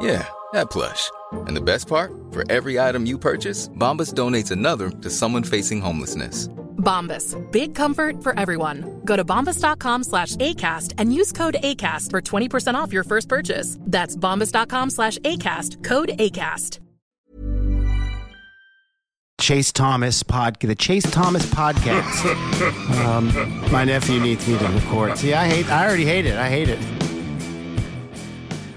Yeah, that plush. And the best part? For every item you purchase, Bombas donates another to someone facing homelessness. Bombas. Big comfort for everyone. Go to bombas.com slash ACAST and use code ACAST for 20% off your first purchase. That's bombas.com slash ACAST. Code ACAST. Chase Thomas pod, the Chase Thomas podcast. um, my nephew needs me to record. See, I hate. I already hate it. I hate it.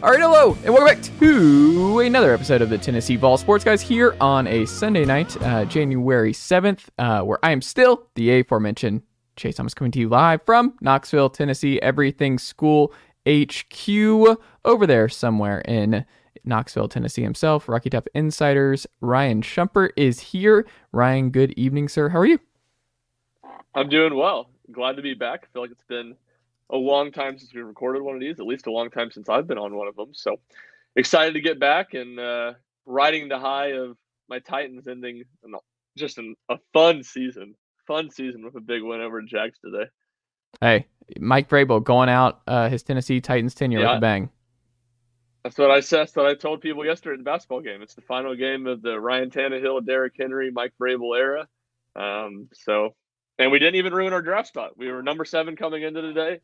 All right, hello, and welcome back to another episode of the Tennessee Vol Sports Guys here on a Sunday night, uh, January 7th, uh, where I am still the aforementioned Chase Thomas coming to you live from Knoxville, Tennessee, Everything School HQ over there somewhere in Knoxville, Tennessee himself. Rocky Top Insiders, Ryan Schumpert is here. Ryan, good evening, sir. How are you? I'm doing well. Glad to be back. I feel like it's been a long time since we recorded one of these, at least a long time since I've been on one of them. So excited to get back and uh, riding the high of my Titans ending just an, a fun season, fun season with a big win over Jags today. Hey, Mike Vrabel going out uh, his Tennessee Titans tenure yeah. with a bang. That's what I said. That's what I told people yesterday in the basketball game. It's the final game of the Ryan Tannehill, Derrick Henry, Mike Vrabel era. Um, so, and we didn't even ruin our draft spot. We were number seven coming into today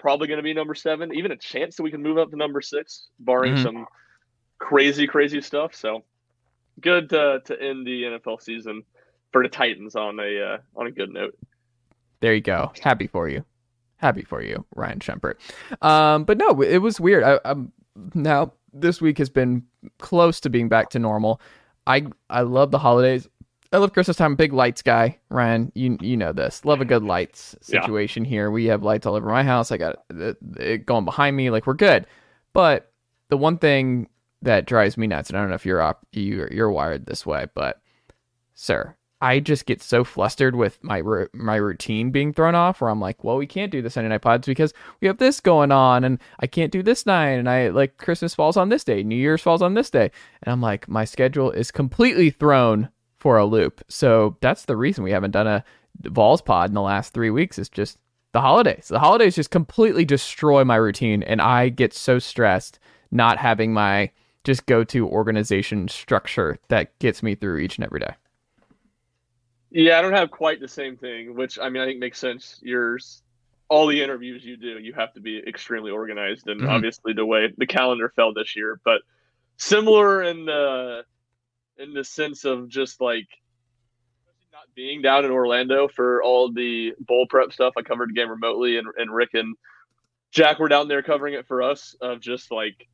probably going to be number seven, even a chance that we can move up to number six, barring mm-hmm. some crazy, crazy stuff. So good to, to end the NFL season for the Titans on a uh, on a good note. There you go. Happy for you. Happy for you, Ryan Schumpert. Um, but no, it was weird. I, I'm now this week has been close to being back to normal. I I love the holidays. I love Christmas time. Big lights guy, Ryan. You you know this. Love a good lights situation yeah. here. We have lights all over my house. I got it, it going behind me. Like we're good. But the one thing that drives me nuts, and I don't know if you're up, you you're wired this way, but sir, I just get so flustered with my my routine being thrown off. Where I'm like, well, we can't do the Sunday night pods because we have this going on, and I can't do this night, and I like Christmas falls on this day, New Year's falls on this day, and I'm like, my schedule is completely thrown for a loop. So that's the reason we haven't done a Vols pod in the last three weeks. Is just the holidays. The holidays just completely destroy my routine, and I get so stressed not having my just go to organization structure that gets me through each and every day. Yeah, I don't have quite the same thing, which I mean I think makes sense. Yours, all the interviews you do, you have to be extremely organized, and mm-hmm. obviously the way the calendar fell this year, but similar in the in the sense of just like not being down in Orlando for all the bowl prep stuff. I covered the game remotely, and, and Rick and Jack were down there covering it for us. Of just like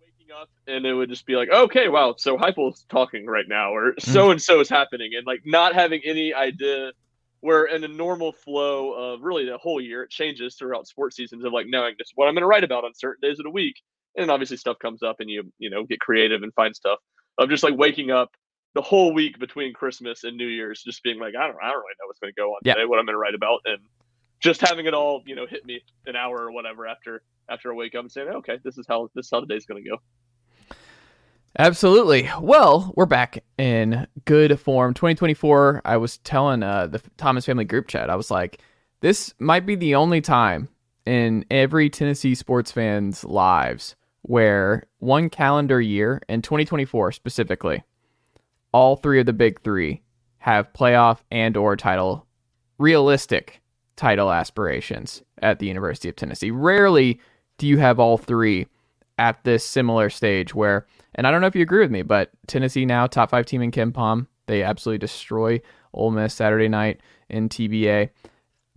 waking up, and it would just be like, okay, wow, so Heupel's talking right now, or so and so is happening, and like not having any idea. Where in a normal flow of really the whole year, it changes throughout sports seasons of like knowing this what I'm going to write about on certain days of the week, and obviously stuff comes up, and you you know get creative and find stuff of just like waking up the whole week between Christmas and New Year's, just being like, I don't, I don't really know what's going to go on yeah. today, what I'm going to write about, and just having it all, you know, hit me an hour or whatever after after I wake up and saying, okay, this is how this is how the day's going to go. Absolutely. Well, we're back in good form. 2024, I was telling uh, the Thomas family group chat, I was like, this might be the only time in every Tennessee sports fans' lives where one calendar year, in 2024 specifically, all three of the big three have playoff and or title, realistic title aspirations at the University of Tennessee. Rarely do you have all three at this similar stage where, and I don't know if you agree with me, but Tennessee now top five team in KenPom. They absolutely destroy Ole Miss Saturday night in TBA.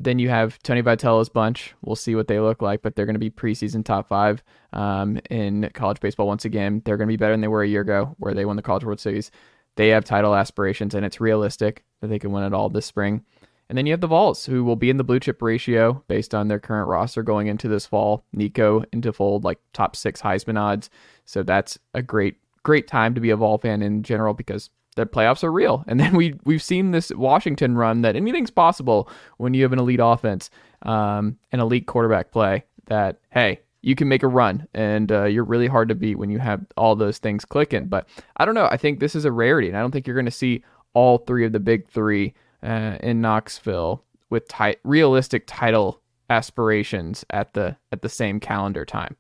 Then you have Tony Vitello's bunch. We'll see what they look like, but they're going to be preseason top five um, in college baseball once again. They're going to be better than they were a year ago, where they won the College World Series. They have title aspirations, and it's realistic that they can win it all this spring. And then you have the Vols, who will be in the blue chip ratio based on their current roster going into this fall. Nico into fold, like top six Heisman odds. So that's a great, great time to be a Vol fan in general because the playoffs are real. And then we we've seen this Washington run that anything's possible when you have an elite offense, um, an elite quarterback play. That hey, you can make a run, and uh, you're really hard to beat when you have all those things clicking. But I don't know. I think this is a rarity, and I don't think you're going to see all three of the big three uh, in Knoxville with ti- realistic title aspirations at the at the same calendar time.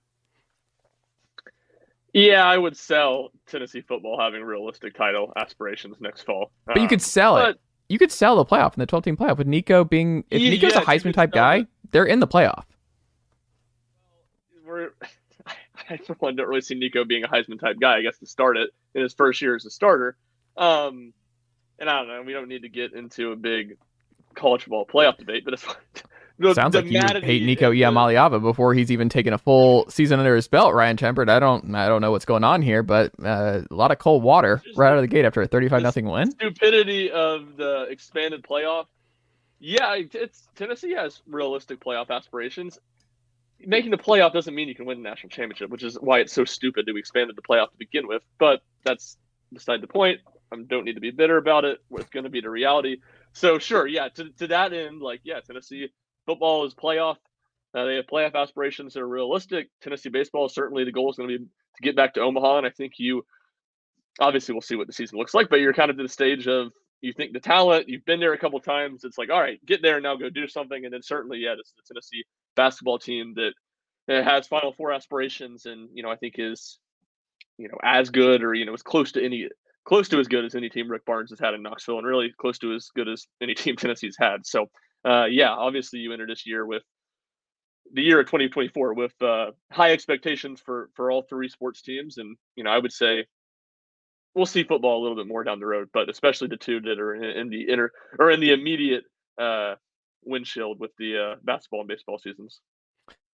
Yeah, I would sell Tennessee football having realistic title aspirations next fall. But you could sell but, it. You could sell the playoff in the 12 team playoff with Nico being if Yeah, Nico's a Heisman type guy, it. they're in the playoff. We're, I for one don't really see Nico being a Heisman type guy. I guess to start it in his first year as a starter. Um, and I don't know. We don't need to get into a big college football playoff debate, but it's the, Sounds the like you hate Nico Iamaleava before he's even taken a full season under his belt. Ryan Schumpert, I don't, I don't know what's going on here, but uh, a lot of cold water right out of the gate after a 35 nothing win. stupidity of the expanded playoff. Yeah, it's Tennessee has realistic playoff aspirations. Making the playoff doesn't mean you can win the national championship, which is why it's so stupid that we expanded the playoff to begin with. But that's beside the point. I don't need to be bitter about it. It's going to be the reality. So sure, yeah. To, to that end, like yeah, Tennessee football is playoff. Uh, they have playoff aspirations that are realistic. Tennessee baseball certainly the goal is going to be to get back to Omaha, and I think you obviously we'll see what the season looks like, but you're kind of to the stage of you think the talent, you've been there a couple times. It's like, all right, get there and now go do something. And then certainly, yeah, this is the Tennessee basketball team that has Final Four aspirations, and you know, I think is you know as good or you know as close to any close to as good as any team Rick Barnes has had in Knoxville, and really close to as good as any team Tennessee's had. So, uh, yeah, obviously you enter this year with the year of 2024 with uh, high expectations for for all three sports teams, and you know, I would say we'll see football a little bit more down the road, but especially the two that are in, the inner or in the immediate uh, windshield with the uh, basketball and baseball seasons.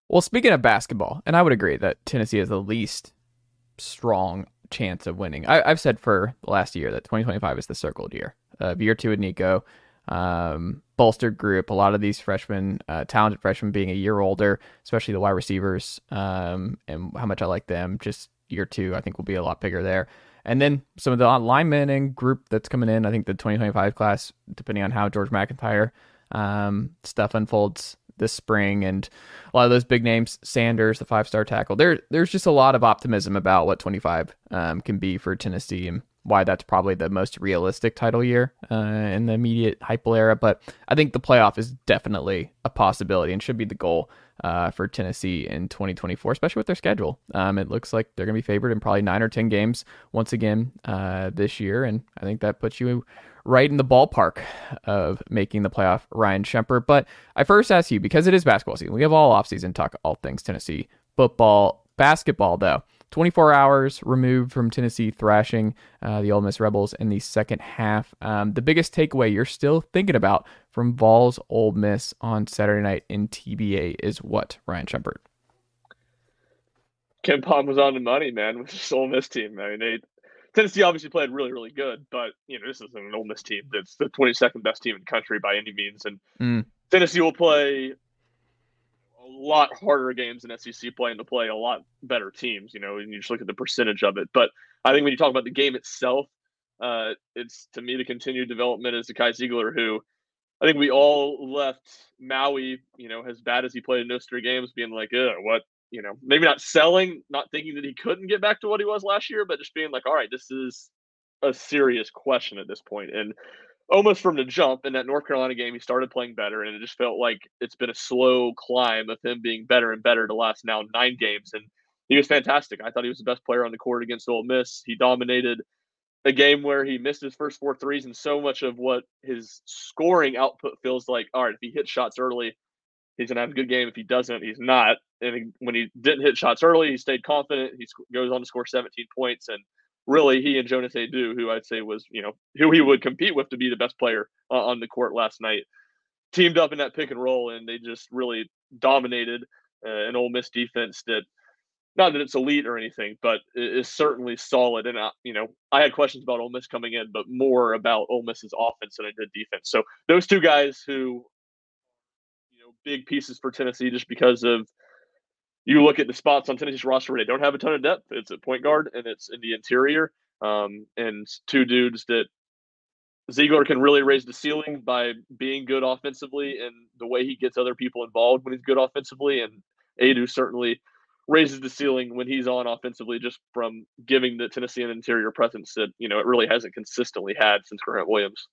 Well, speaking of basketball, and I would agree that Tennessee has the least strong chance of winning. I, I've said for the last year that 2025 is the circled year. Uh, year two with Nico, um, bolstered group. A lot of these freshmen, uh, talented freshmen, being a year older, especially the wide receivers, um, and how much I like them. Just year two, I think will be a lot bigger there. And then some of the linemen and group that's coming in. I think the 2025 class, depending on how George MacIntyre um, stuff unfolds this spring, and a lot of those big names, Sanders, the five star tackle. There, there's just a lot of optimism about what 25 um, can be for Tennessee and why that's probably the most realistic title year uh, in the immediate Heupel era. But I think the playoff is definitely a possibility and should be the goal uh, for Tennessee in 2024, especially with their schedule. Um, it looks like they're going to be favored in probably nine or 10 games once again uh, this year. And I think that puts you right in the ballpark of making the playoff, Ryan Schumpert. But I first ask you, because it is basketball season, we have all offseason talk all things Tennessee football, basketball, though. 24 hours removed from Tennessee thrashing uh, the Ole Miss Rebels in the second half. Um, the biggest takeaway you're still thinking about from Vols Ole Miss on Saturday night in TBA is what, Ryan Schumpert? Ken Palm was on the money, man, with this Ole Miss team. I mean, they Tennessee obviously played really, really good, but you know this isn't an Ole Miss team that's the 22nd best team in the country by any means, and Mm. Tennessee will play lot harder games than SEC playing to play a lot better teams. You know, and you just look at the percentage of it. But I think when you talk about the game itself, uh, it's to me the continued development is the Kai Zeigler who. I think we all left Maui, you know, as bad as he played in those three games, being like, "Uh, what you know, maybe not selling, not thinking that he couldn't get back to what he was last year, but just being like, all right, this is a serious question at this point. And almost from the jump in that North Carolina game, he started playing better, and it just felt like it's been a slow climb of him being better and better the last now nine games. And he was fantastic. I thought he was the best player on the court against Ole Miss. He dominated a game where he missed his first four threes, and so much of what his scoring output feels like. All right, if he hits shots early, he's gonna have a good game. If he doesn't, he's not. And when he didn't hit shots early, he stayed confident. He goes on to score 17 points, and really, he and Jonas Aidoo, who I'd say was you know who he would compete with to be the best player uh, on the court last night, teamed up in that pick and roll, and they just really dominated uh, an Ole Miss defense that. Not that it's elite or anything, but is certainly solid. And I, you know, I had questions about Ole Miss coming in, but more about Ole Miss's offense than I did defense. So those two guys who you know, big pieces for Tennessee just because of you look at the spots on Tennessee's roster where they don't have a ton of depth. It's at point guard and it's in the interior. Um, and two dudes that Zeigler can really raise the ceiling by being good offensively and the way he gets other people involved when he's good offensively. And Aidoo certainly raises the ceiling when he's on offensively just from giving the Tennessee an interior presence that, you know, it really hasn't consistently had since Grant Williams.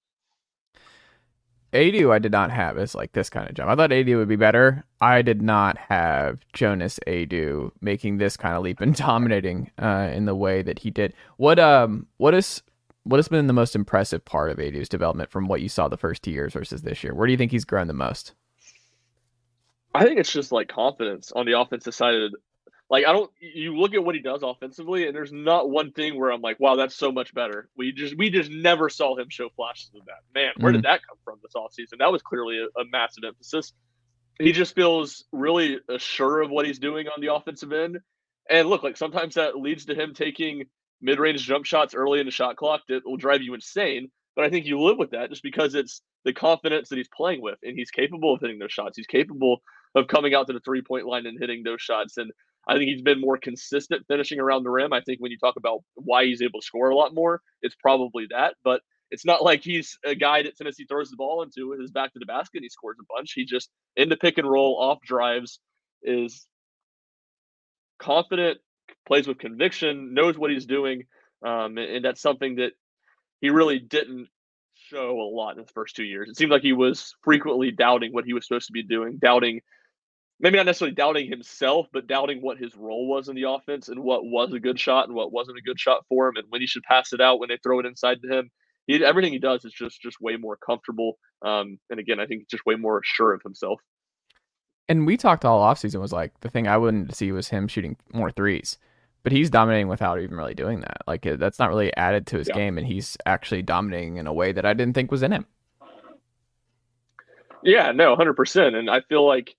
Aidoo I did not have as like this kind of jump. I thought Aidoo would be better. I did not have Jonas Aidoo making this kind of leap and dominating uh, in the way that he did. What um what is what has been the most impressive part of Aidoo's development from what you saw the first two years versus this year? Where do you think he's grown the most? I think it's just like confidence on the offensive side like I don't you look at what he does offensively and there's not one thing where I'm like, wow, that's so much better. We just we just never saw him show flashes of that. Man, where mm-hmm. did that come from this offseason? That was clearly a, a, massive emphasis. He just feels really sure of what he's doing on the offensive end. And look, like sometimes that leads to him taking mid-range jump shots early in the shot clock that will drive you insane. But I think you live with that just because it's the confidence that he's playing with and he's capable of hitting those shots. He's capable of coming out to the three-point line and hitting those shots. And I think he's been more consistent finishing around the rim. I think when you talk about why he's able to score a lot more, it's probably that. But it's not like he's a guy that Tennessee throws the ball into with his back to the basket. He scores a bunch. He just in the pick and roll off drives is confident, plays with conviction, knows what he's doing, um, and that's something that he really didn't show a lot in his first two years. It seemed like he was frequently doubting what he was supposed to be doing, doubting maybe not necessarily doubting himself, but doubting what his role was in the offense and what was a good shot and what wasn't a good shot for him, and when he should pass it out when they throw it inside to him. He, everything he does is just just way more comfortable, um, and again, I think just way more sure of himself. And we talked all offseason was like the thing I wouldn't see was him shooting more threes, but he's dominating without even really doing that. Like that's not really added to his yeah. game, and he's actually dominating in a way that I didn't think was in him. Yeah, no, hundred percent, and I feel like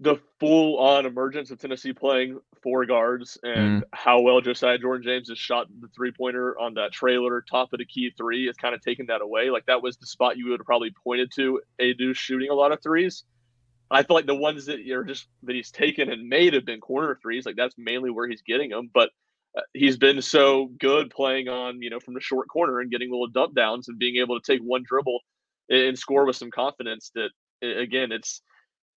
the full on emergence of Tennessee playing four guards and mm. how well Josiah Jordan James has shot the three pointer on that trailer top of the key three has kind of taken that away. Like that was the spot you would have probably pointed to Aidoo shooting a lot of threes. I feel like the ones that you're just that he's taken and made have been corner threes. Like that's mainly where he's getting them. But uh, he's been so good playing on you know from the short corner and getting little dump downs and being able to take one dribble and score with some confidence that again it's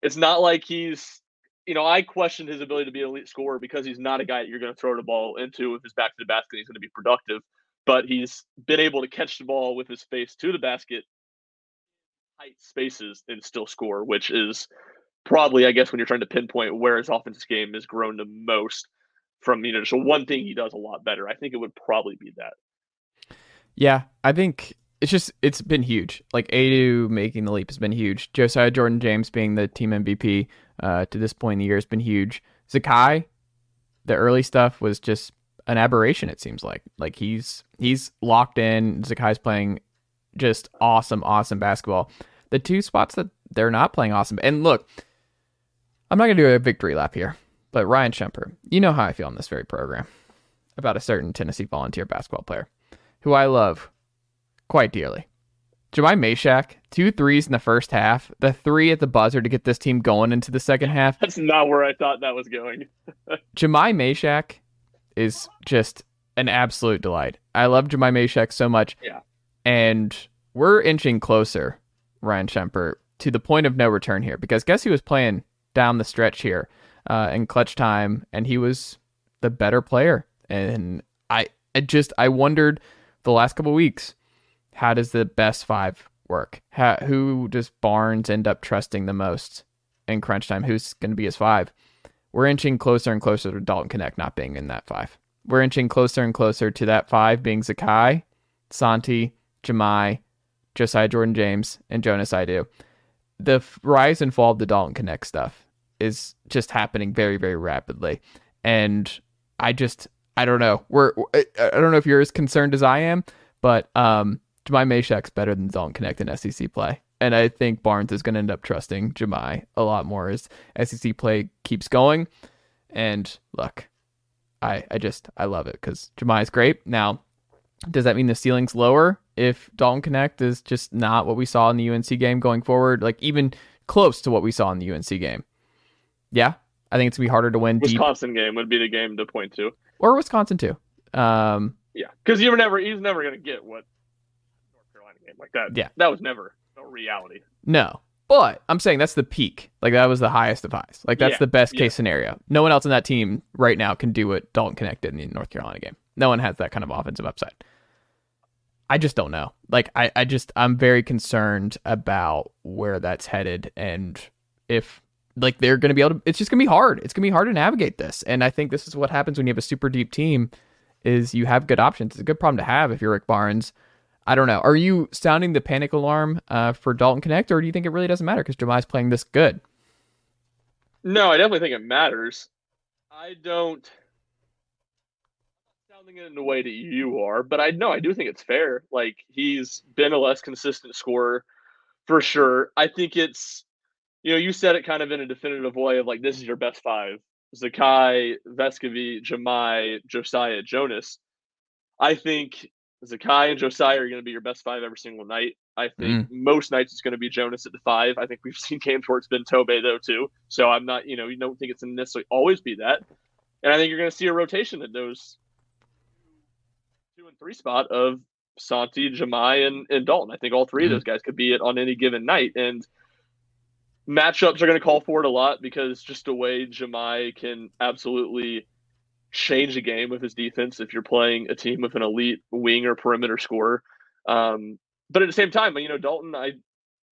it's not like he's you know, I questioned his ability to be an elite scorer because he's not a guy that you're going to throw the ball into with his back to the basket. He's going to be productive, but he's been able to catch the ball with his face to the basket, tight spaces, and still score, which is probably, I guess, when you're trying to pinpoint where his offensive game has grown the most from, you know, so one thing he does a lot better. I think it would probably be that. Yeah, I think it's just it's been huge. Like Aidoo making the leap has been huge. Josiah Jordan James being the team MVP uh, to this point in the year has been huge. Zakai, the early stuff was just an aberration. It seems like like he's he's locked in. Zakai's playing just awesome, awesome basketball. The two spots that they're not playing awesome. And look, I'm not gonna do a victory lap here, but Ryan Schumpert, you know how I feel on this very program about a certain Tennessee volunteer basketball player who I love quite dearly. Jahmai Mashack, two threes in the first half, the three at the buzzer to get this team going into the second half. That's not where I thought that was going. Jahmai Mashack is just an absolute delight. I love Jahmai Mashack so much. Yeah. And we're inching closer, Ryan Schumpert, to the point of no return here because guess who was playing down the stretch here uh, in clutch time, and he was the better player. And I, I just I wondered the last couple weeks, how does the best five work? How, who does Barnes end up trusting the most in crunch time? Who's going to be his five? We're inching closer and closer to Dalton Knecht not being in that five. We're inching closer and closer to that five being Zakai, Santi, Jahmai, Josiah Jordan James, and Jonas Aidoo. The rise and fall of the Dalton Knecht stuff is just happening very, very rapidly. And I just, I don't know. We're, I don't know if you're as concerned as I am, but um, Jahmai Mashack's better than Dalton Knecht in SEC play. And I think Barnes is going to end up trusting Jahmai a lot more as SEC play keeps going. And look, I, I just, I love it because Jahmai is great. Now, does that mean the ceiling's lower if Dalton Knecht is just not what we saw in the UNC game going forward? Like even close to what we saw in the UNC game? Yeah, I think it's gonna be harder to win. Wisconsin deep. game would be the game to point to, or Wisconsin too. Um, yeah, because you're never he's never gonna get what game like that. Yeah, that was never a reality. No, but I'm saying that's the peak. Like that was the highest of highs. Like that's yeah, the best yeah. case scenario. No one else in that team right now can do what Dalton Knecht did in the North Carolina game. No one has that kind of offensive upside. I just don't know. Like I, I just I'm very concerned about where that's headed and if like they're gonna be able to it's just gonna be hard. It's gonna be hard to navigate this. And I think this is what happens when you have a super deep team is you have good options. It's a good problem to have if you're Rick Barnes I don't know. Are you sounding the panic alarm uh, for Dalton Knecht, or do you think it really doesn't matter because Jahmai's playing this good? No, I definitely think it matters. I don't sounding it in the way that you are, but I know I do think it's fair. Like he's been a less consistent scorer for sure. I think it's you know, you said it kind of in a definitive way of like this is your best five. Zakai, Vescovi, Jahmai, Josiah, Jonas. I think Zakai and Josiah are going to be your best five every single night. I think mm. most nights it's going to be Jonas at the five. I think we've seen games where it's been Tobe though too. So I'm not, you know, you don't think it's necessarily always be that. And I think you're going to see a rotation at those two and three spot of Santi, Jahmai, and, and Dalton. I think all 3 mm. of those guys could be it on any given night. And matchups are going to call for it a lot because just the way Jahmai can absolutely – change a game with his defense if you're playing a team with an elite wing or perimeter scorer. Um, but at the same time, you know, Dalton, I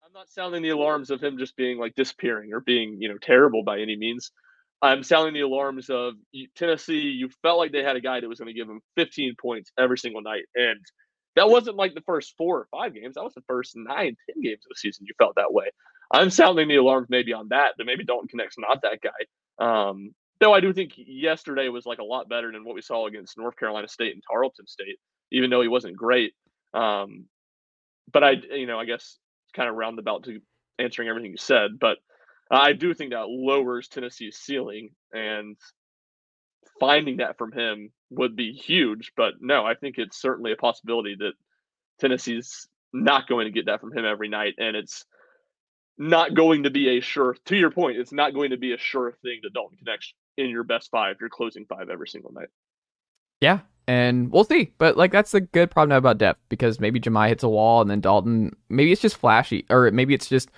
I'm not sounding the alarms of him just being like disappearing or being, you know, terrible by any means. I'm sounding the alarms of Tennessee. You felt like they had a guy that was going to give them 15 points every single night, and that wasn't like the first four or five games. That was the first nine, ten games of the season. You felt that way. I'm sounding the alarms maybe on that. That maybe Dalton Knecht's not that guy. Um, Though I do think yesterday was like a lot better than what we saw against North Carolina State and Tarleton State, even though he wasn't great. Um, but I, you know, I guess kind of roundabout to answering everything you said. But I do think that lowers Tennessee's ceiling, and finding that from him would be huge. But no, I think it's certainly a possibility that Tennessee's not going to get that from him every night, and it's not going to be a sure. To your point, it's not going to be a sure thing to Dalton Connection in your best five, your closing five every single night. Yeah, and we'll see. But like that's a good problem to have about depth because maybe Jahmai hits a wall and then Dalton maybe it's just flashy or maybe it's just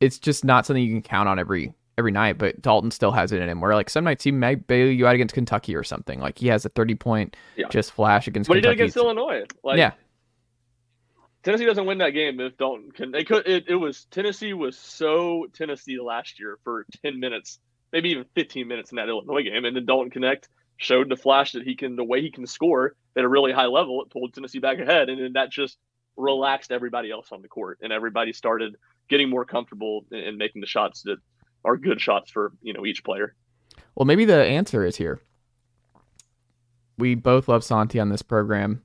it's just not something you can count on every every night, but Dalton still has it in him. Where like some nights he may bail you out against Kentucky or something. Like he has a thirty point yeah. just flash against. What Kentucky. he did against Illinois. Like, yeah. Tennessee doesn't win that game if Dalton can. They could. It, it was Tennessee was so Tennessee last year for ten minutes maybe even 15 minutes in that Illinois game. And then Dalton Knecht showed the flash that he can, the way he can score at a really high level, it pulled Tennessee back ahead. And then that just relaxed everybody else on the court. And everybody started getting more comfortable and making the shots that are good shots for, you know, each player. Well, maybe the answer is here. We both love Santi on this program.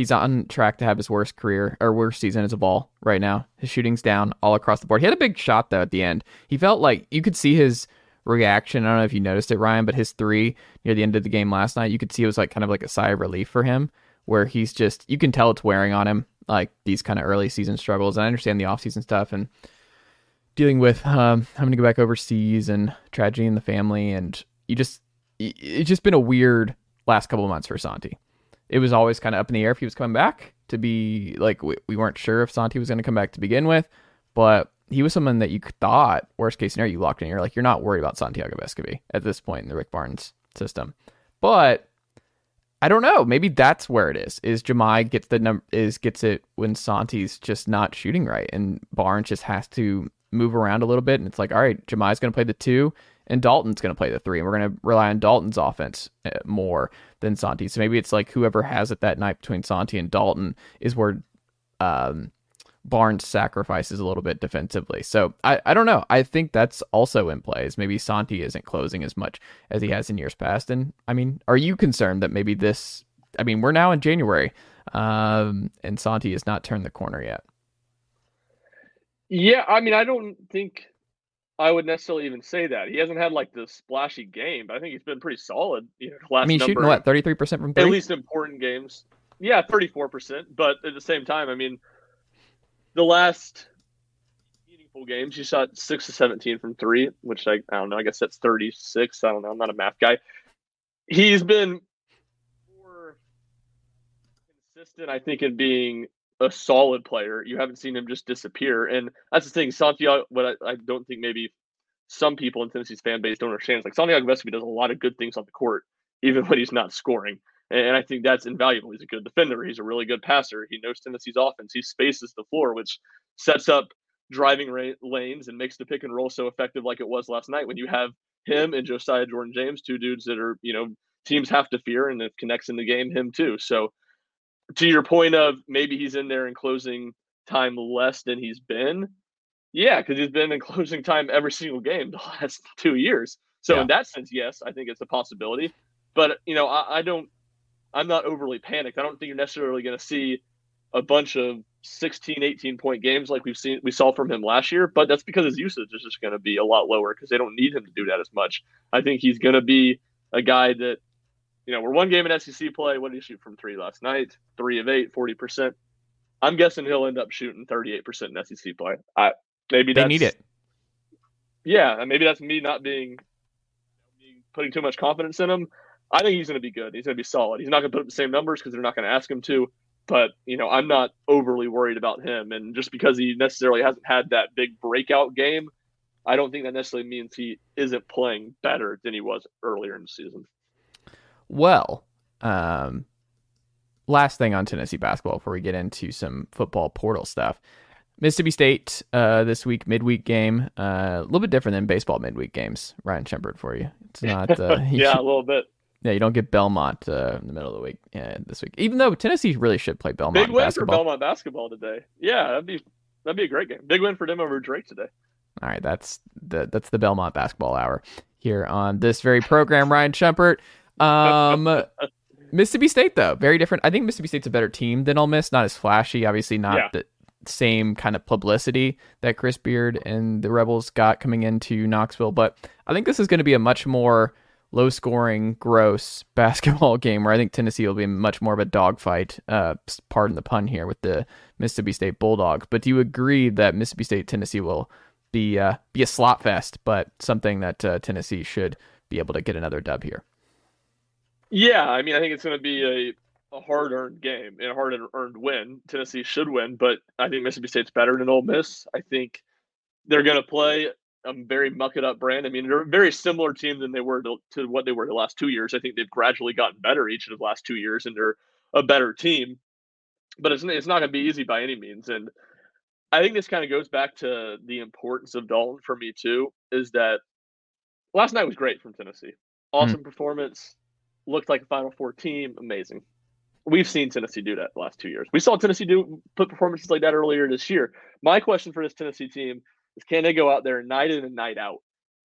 He's on track to have his worst career or worst season as a ball right now. His shooting's down all across the board. He had a big shot though at the end. He felt like you could see his reaction. I don't know if you noticed it, Ryan, but his three near the end of the game last night, you could see it was like kind of like a sigh of relief for him, where he's just you can tell it's wearing on him, like these kind of early season struggles. And I understand the offseason stuff and dealing with um, having to go back overseas and tragedy in the family, and you just it's just been a weird last couple of months for Santi it was always kind of up in the air if he was coming back to be like we, we weren't sure if Santi was going to come back to begin with, but he was someone that you thought worst case scenario you locked in. You're like you're not worried about Santiago Vescovi at this point in the Rick Barnes system, but I don't know. Maybe that's where it is. Is Jahmai gets the number is gets it when Santi's just not shooting right, and Barnes just has to move around a little bit, and it's like, all right, Jahmai's going to play the two, and Dalton's going to play the three, and we're going to rely on Dalton's offense uh, more than Santi. So maybe it's like whoever has it that night between Santi and Dalton is where um, Barnes sacrifices a little bit defensively. So I, I don't know. I think that's also in play. Is maybe Santi isn't closing as much as he has in years past. And I mean, are you concerned that maybe this? I mean, we're now in January, um, and Santi has not turned the corner yet. Yeah, I mean, I don't think I would necessarily even say that he hasn't had like the splashy game, but I think he's been pretty solid. You know, last I mean, number, shooting what thirty three percent from three, at least important games. Yeah, thirty four percent. But at the same time, I mean, the last meaningful games, he shot six to seventeen from three, which I, I don't know. I guess that's thirty six. I don't know. I'm not a math guy. He's been more consistent, I think, in being a solid player. You haven't seen him just disappear, and that's the thing. Santiago, what I, I don't think maybe some people in Tennessee's fan base don't understand is like Santiago Vescovi does a lot of good things on the court, even when he's not scoring. And I think that's invaluable. He's a good defender. He's a really good passer. He knows Tennessee's offense. He spaces the floor, which sets up driving ra- lanes and makes the pick and roll so effective, like it was last night when you have him and Josiah Jordan James, two dudes that are, you know, teams have to fear, and if Knecht's in the game, him too. So, to your point of maybe he's in there in closing time less than he's been, yeah, because he's been in closing time every single game the last two years. So Yeah. in that sense, yes, I think it's a possibility. But you know, I, I don't. I'm not overly panicked. I don't think you're necessarily going to see a bunch of 16, 18 point games like we've seen we saw from him last year. But that's because his usage is just going to be a lot lower because they don't need him to do that as much. I think he's going to be a guy that, you know, we're one game in SEC play. What did he shoot from three last night? Three of eight, 40%. I'm guessing he'll end up shooting 38% in SEC play. I maybe They need it. Yeah, and maybe that's me not being putting too much confidence in him. I think he's going to be good. He's going to be solid. He's not going to put up the same numbers because they're not going to ask him to. But you know, I'm not overly worried about him. And just because he necessarily hasn't had that big breakout game, I don't think that necessarily means he isn't playing better than he was earlier in the season. Well, um, last thing on Tennessee basketball before we get into some football portal stuff. Mississippi State uh, this week midweek game uh, a little bit different than baseball midweek games. Ryan Schumpert for you. It's not. Uh, yeah, a little bit. yeah. You don't get Belmont uh, in the middle of the week yeah, this week. Even though Tennessee really should play Belmont Big win basketball. for Belmont basketball today. Yeah, that'd be that'd be a great game. Big win for them over Drake today. All right, that's the that's the Belmont basketball hour here on this very program. Ryan Schumpert. Um, Mississippi State though, very different. I think Mississippi State's a better team than Ole Miss. Not as flashy, obviously, not Yeah. the same kind of publicity that Chris Beard and the Rebels got coming into Knoxville. But I think this is going to be a much more low scoring, gross basketball game where I think Tennessee will be much more of a dogfight. Uh, pardon the pun here with the Mississippi State Bulldogs. But do you agree that Mississippi State Tennessee will be uh, be a slot fest, but something that uh, Tennessee should be able to get another dub here? Yeah, I mean, I think it's going to be a, a hard earned game and a hard earned win. Tennessee should win, but I think Mississippi State's better than Ole Miss. I think they're going to play a very muck it up brand. I mean, they're a very similar team than they were to, to what they were the last two years. I think they've gradually gotten better each of the last two years, and they're a better team. But it's it's not going to be easy by any means, and I think this kind of goes back to the importance of Dalton for me too. Is that last night was great from Tennessee, hmm. awesome performance looked like a Final Four team. Amazing. We've seen Tennessee do that the last two years. We saw Tennessee do put performances like that earlier this year. My question for this Tennessee team is: Can they go out there night in and night out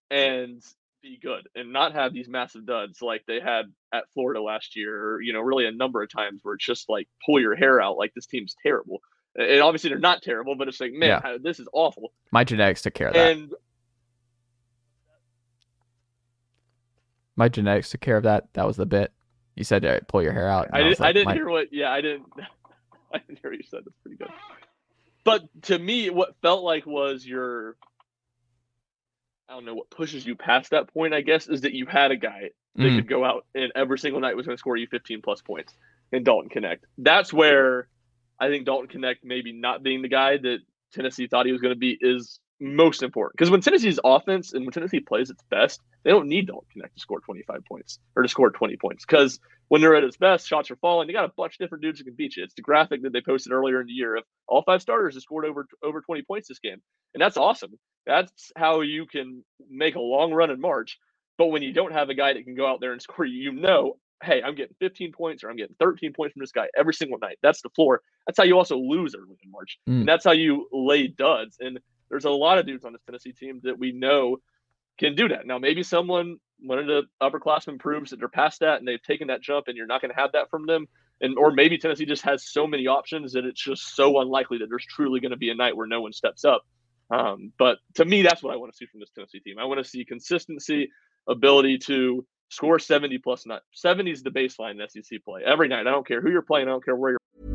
and be good and not have these massive duds like they had at Florida last year, or you know, really a number of times where it's just like pull your hair out, like this team's terrible. And obviously they're not terrible, but it's like, man, Yeah. this is awful. My genetics took care of that. And My genetics took care of that. That was the bit. You said uh, pull your hair out. I, did, I like, didn't my- hear what. Yeah, I didn't. I didn't hear what you said. That's pretty good. But to me, what felt like was your. I don't know what pushes you past that point. I guess is that you had a guy that Mm. could go out and every single night was going to score you 15 plus points in Dalton Knecht. That's where I think Dalton Knecht maybe not being the guy that Tennessee thought he was going to be is most important because when Tennessee's offense and when Tennessee plays its best, they don't need Dalton Knecht to score 25 points or to score 20 points because when they're at its best, shots are falling. They got a bunch of different dudes who can beat you. It's the graphic that they posted earlier in the year of all five starters have scored over over 20 points this game, and that's awesome. That's how you can make a long run in March. But when you don't have a guy that can go out there and score, you know, hey, I'm getting 15 points or I'm getting 13 points from this guy every single night. That's the floor. That's how you also lose early in March, mm. and that's how you lay duds. And there's a lot of dudes on this Tennessee team that we know can do that. Now, maybe someone, one of the upperclassmen proves that they're past that and they've taken that jump and you're not going to have that from them. And, or maybe Tennessee just has so many options that it's just so unlikely that there's truly going to be a night where no one steps up. Um, but to me, that's what I want to see from this Tennessee team. I want to see consistency, ability to score 70 plus not 70 is the baseline in SEC play every night. I don't care who you're playing. I don't care where you're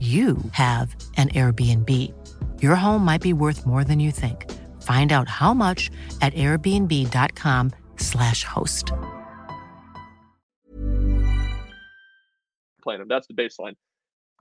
you have an Airbnb. Your home might be worth more than you think. Find out how much at airbnb.com/slash host. Playing them. That's the baseline.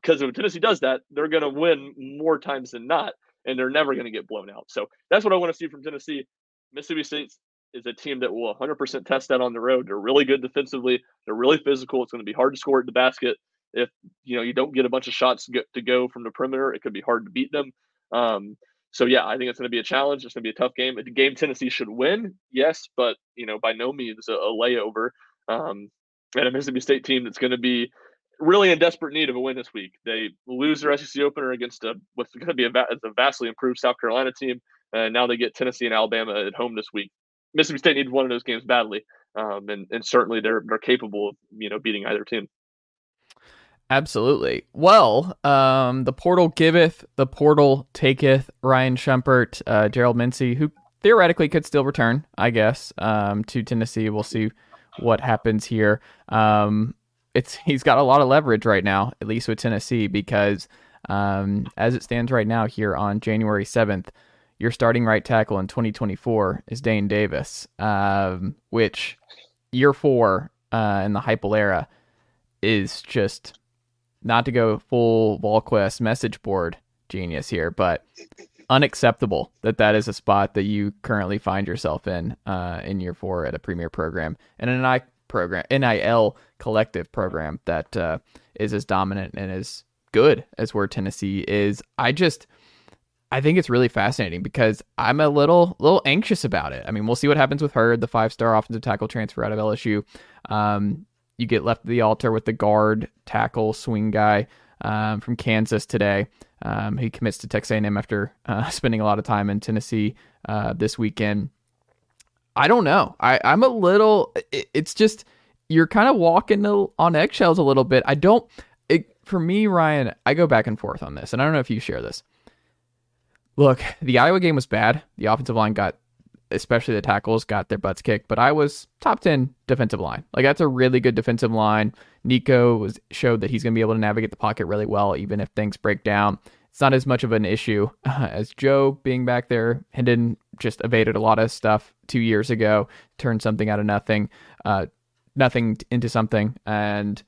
Because if Tennessee does that, they're going to win more times than not, and they're never going to get blown out. So that's what I want to see from Tennessee. Mississippi State is a team that will 100% test that on the road. They're really good defensively. They're really physical. It's going to be hard to score at the basket if you know you don't get a bunch of shots to, go from the perimeter, it could be hard to beat them. Um, so yeah, I think it's going to be a challenge. It's going to be a tough game. A game Tennessee should win, yes, but you know by no means a, a layover. Um, and a Mississippi State team that's going to be really in desperate need of a win this week. They lose their SEC opener against a what's going to be a, a vastly improved South Carolina team, and now they get Tennessee and Alabama at home this week. Mississippi State needs one of those games badly, um, and and certainly they're they're capable of you know beating either team. Absolutely. Well, um, the portal giveth, the portal taketh. Ryan Schumpert, uh, Gerald Mincey, who theoretically could still return, I guess, um, to Tennessee. We'll see what happens here. Um, it's he's got a lot of leverage right now, at least with Tennessee, because um, as it stands right now, here on January seventh, your starting right tackle in 2024 is Dayne Davis, um, which year four uh, in the Heupel era is just not to go full VolQuest message board genius here, but unacceptable that that is a spot that you currently find yourself in uh, in year four at a premier program and an NI program, NIL collective program that uh, is as dominant and as good as where Tennessee is. I just, I think it's really fascinating because I'm a little, little anxious about it. I mean, we'll see what happens with Heard, the five star offensive tackle transfer out of LSU. Um, you get left at the altar with the guard tackle swing guy um, from Kansas today. Um, he commits to Texas A&M after uh, spending a lot of time in Tennessee uh, this weekend. I don't know. I, I'm a little. It, it's just you're kind of walking on eggshells a little bit. I don't. It, for me, Ryan, I go back and forth on this, and I don't know if you share this. Look, the Iowa game was bad. The offensive line got especially the tackles, got their butts kicked. But I was top 10 defensive line. Like that's a really good defensive line. Nico was showed that he's going to be able to navigate the pocket really well, even if things break down. It's not as much of an issue as Joe being back there. Hendon just evaded a lot of stuff two years ago, turned something out of nothing, uh, nothing into something, and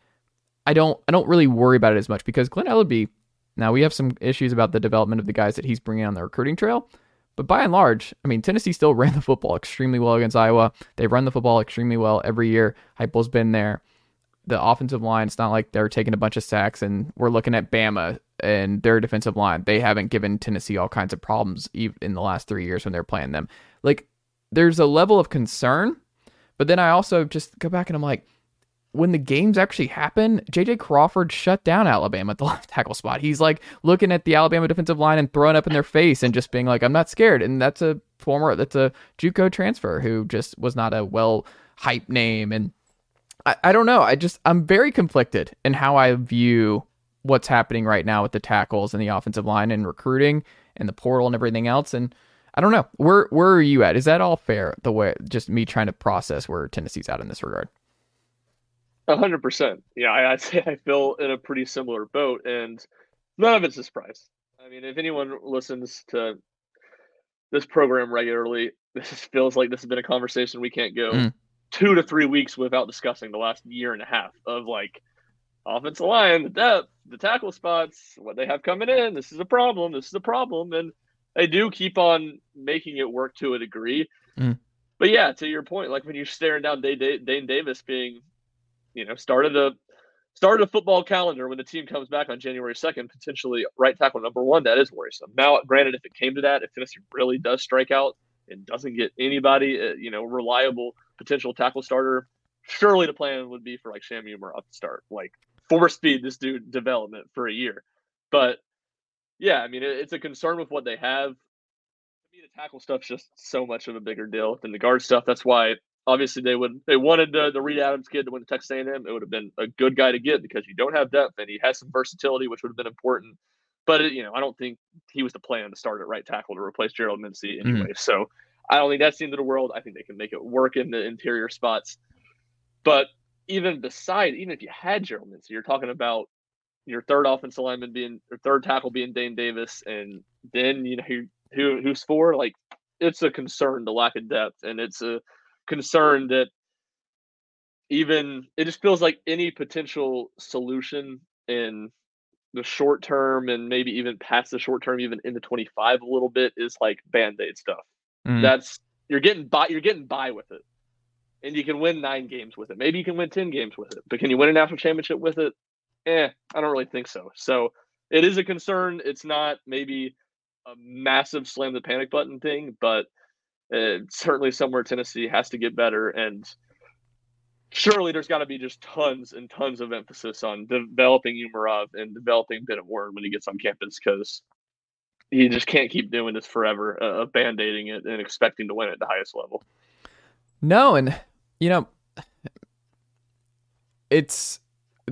I don't I don't really worry about it as much because Glen Elarbee. Now we have some issues about the development of the guys that he's bringing on the recruiting trail, but by and large, I mean, Tennessee still ran the football extremely well against Iowa. They run the football extremely well every year. Heupel's been there. the offensive line. It's not like they're taking a bunch of sacks, and we're looking at Bama and their defensive line. They haven't given Tennessee all kinds of problems in the last three years when they're playing them. Like, there's a level of concern, but then I also just go back and I'm like, when the games actually happen, JJ Crawford shut down Alabama at the left tackle spot. He's like looking at the Alabama defensive line and throwing up in their face and just being like, I'm not scared. And that's a former, that's a Juco transfer who just was not a well hype name. And I, I don't know. I just, I'm very conflicted in how I view what's happening right now with the tackles and the offensive line and recruiting and the portal and everything else. And I don't know. Where, where are you at? Is that all fair? The way, just me trying to process where Tennessee's at in this regard? Hundred percent. Yeah, I, I'd say I feel in a pretty similar boat, and none of it's a surprise. I mean, if anyone listens to this program regularly, this feels like this has been a conversation we can't go mm. two to three weeks without discussing the last year and a half of like offensive line, the depth, the tackle spots, what they have coming in. This is a problem. This is a problem, and they do keep on making it work to a degree. Mm. But yeah, to your point, like when you're staring down Dayne Davis being you know, started a started a football calendar when the team comes back on January 2nd, potentially right tackle number one, that is worrisome. Now, granted, if it came to that, if Tennessee really does strike out and doesn't get anybody, uh, you know, reliable potential tackle starter, surely the plan would be for like Sham Umarov to start, like force speed this dude development for a year. But yeah, I mean, it, it's a concern with what they have. To me, the tackle stuff's just so much of a bigger deal than the guard stuff. That's why obviously they would they wanted uh, the Reed Adams kid to win the Texas A&M. It would have been a good guy to get because you don't have depth and he has some versatility, which would have been important. But it, you know, I don't think he was the plan to start at right tackle to replace Gerald Mincey mm-hmm. anyway. Mm. So I don't think that's the end of the world. I think they can make it work in the interior spots. But even beside, even if you had Gerald Mincey, you're talking about your third offensive lineman being your third tackle being Dayne Davis, and then you know who who who's for like it's a concern the lack of depth, and it's a concerned that even it just feels like any potential solution in the short term and maybe even past the short term, even into 25 a little bit is like band-aid stuff. Mm. That's you're getting by you're getting by with it. And you can win nine games with it. Maybe you can win 10 games with it. But can you win a national championship with it? Eh, I don't really think so. So it is a concern. It's not maybe a massive slam the panic button thing, but certainly somewhere Tennessee has to get better. And surely there's got to be just tons and tons of emphasis on developing Umarov and developing Bennett Warren when he gets on campus because he just can't keep doing this forever uh, of band aiding it and expecting to win at the highest level. No, and you know, it's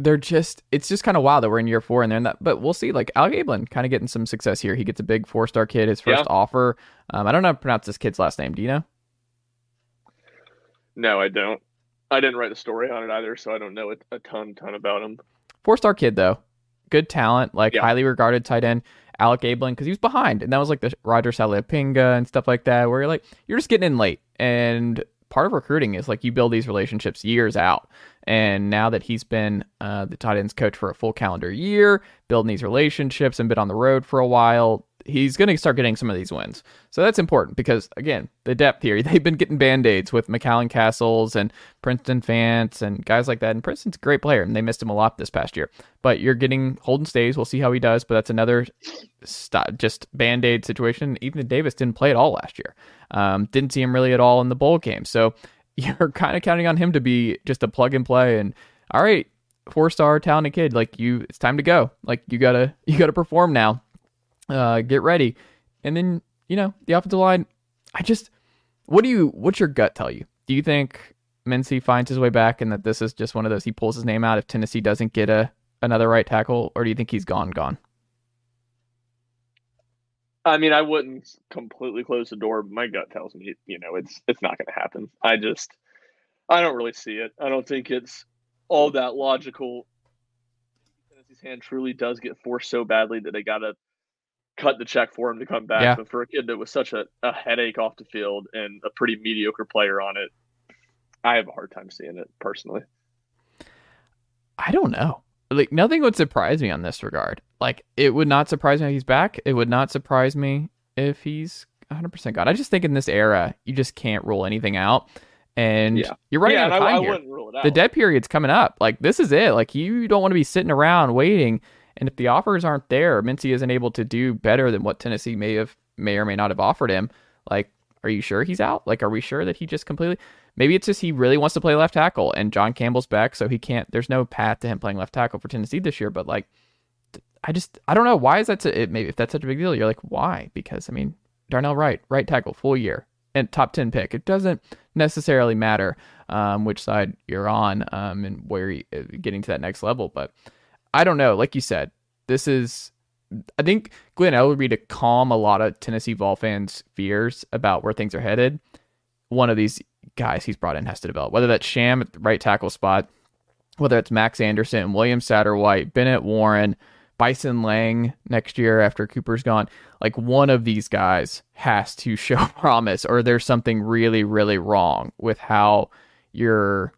they're just it's just kind of wild that we're in year four and they're in that but we'll see. Like Alec Abeln kind of getting some success here. He gets a big four star kid his first yeah. offer. Um, I don't know how to pronounce this kid's last name. Do you know? No I don't. I didn't write the story on it either so I don't know a, a ton ton about him. Four star kid though. Good talent like yeah. highly regarded tight end. Alec Abeln because he was behind and that was like the Roger Saleapaga and stuff like that where you're like you're just getting in late and part of recruiting is like you build these relationships years out. And now that he's been uh, the tight ends coach for a full calendar year, building these relationships and been on the road for a while, he's going to start getting some of these wins. So that's important because, again, the depth here, they've been getting band aids with McCallan Castles and Princeton Fant and guys like that. And Princeton's a great player, and they missed him a lot this past year. But you're getting Holden Staes. We'll see how he does, but that's another st- just band aid situation. Even Davis didn't play at all last year. Um, didn't see him really at all in the bowl game. So you're kind of counting on him to be just a plug and play. And all right, four star talented kid, like you, it's time to go. Like you gotta, you gotta perform now uh, get ready. And then, you know, the offensive line, I just, what do you, what's your gut tell you? Do you think Mincey finds his way back and that this is just one of those, he pulls his name out if Tennessee doesn't get a, another right tackle, or do you think he's gone, gone? I mean, I wouldn't completely close the door. But my gut tells me, you know, it's it's not going to happen. I just, I don't really see it. I don't think it's all that logical. Tennessee's hand truly does get forced so badly that they got to cut the check for him to come back. Yeah. But for a kid that was such a, a headache off the field and a pretty mediocre player on it, I have a hard time seeing it personally. I don't know. Like nothing would surprise me on this regard. Like it would not surprise me if he's back. It would not surprise me if he's 100% gone. I just think in this era, you just can't rule anything out. And yeah. you're right. Yeah, I, I, wouldn't rule fill it out. The dead period's coming up. Like this is it. Like you don't want to be sitting around waiting. And if the offers aren't there, Mincey isn't able to do better than what Tennessee may have may or may not have offered him. Like, are you sure he's out? Like, are we sure that he just completely? Maybe it's just he really wants to play left tackle, and John Campbell's back, so he can't. There's no path to him playing left tackle for Tennessee this year. But like, I just I don't know why is that. So, it, maybe if that's such a big deal, you're like, why? Because I mean, Darnell Wright, right tackle, full year and top ten pick. It doesn't necessarily matter um, which side you're on um, and where you're uh, getting to that next level, but I don't know. Like you said, this is I think Glen Elarbee to calm a lot of Tennessee Vol fans' fears about where things are headed. One of these guys he's brought in has to develop, whether that's Sham at the right tackle spot, whether it's Max Anderson, William Satterwhite, Bennett Warren, Vysen Lang next year after Cooper's gone. Like one of these guys has to show promise, or there's something really, really wrong with how you're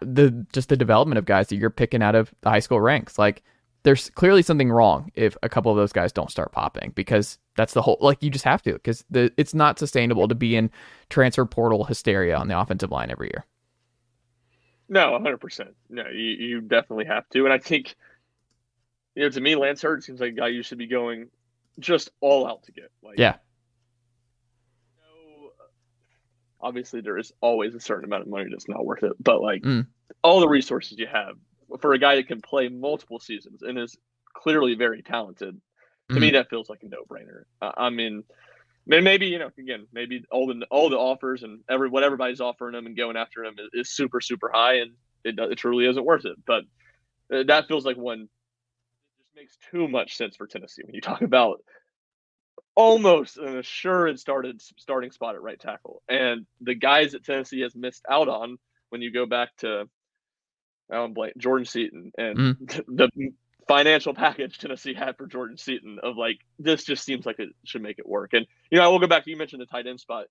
the just the development of guys that you're picking out of the high school ranks. Like there's clearly something wrong if a couple of those guys don't start popping because that's the whole like you just have to because the it's not sustainable to be in transfer portal hysteria on the offensive line every year. No, 100%. No, you, you definitely have to. And I think, you know, to me, Lance Heard seems like a guy you should be going just all out to get. Like, yeah. No, obviously, there is always a certain amount of money that's not worth it. But, like, Mm. all the resources you have for a guy that can play multiple seasons and is clearly very talented, to me, that feels like a no brainer. Uh, I mean, maybe you know, again, maybe all the all the offers and every what everybody's offering him and going after him is, is super super high, and it it truly isn't worth it. But uh, that feels like one. It just makes too much sense for Tennessee when you talk about almost an assured started starting spot at right tackle, and the guys that Tennessee has missed out on when you go back to Alan Blake, Jordan Seaton, and mm. the financial package Tennessee had for Jordan Seaton of like this just seems like it should make it work. And you know, I will go back. You mentioned the tight end spot.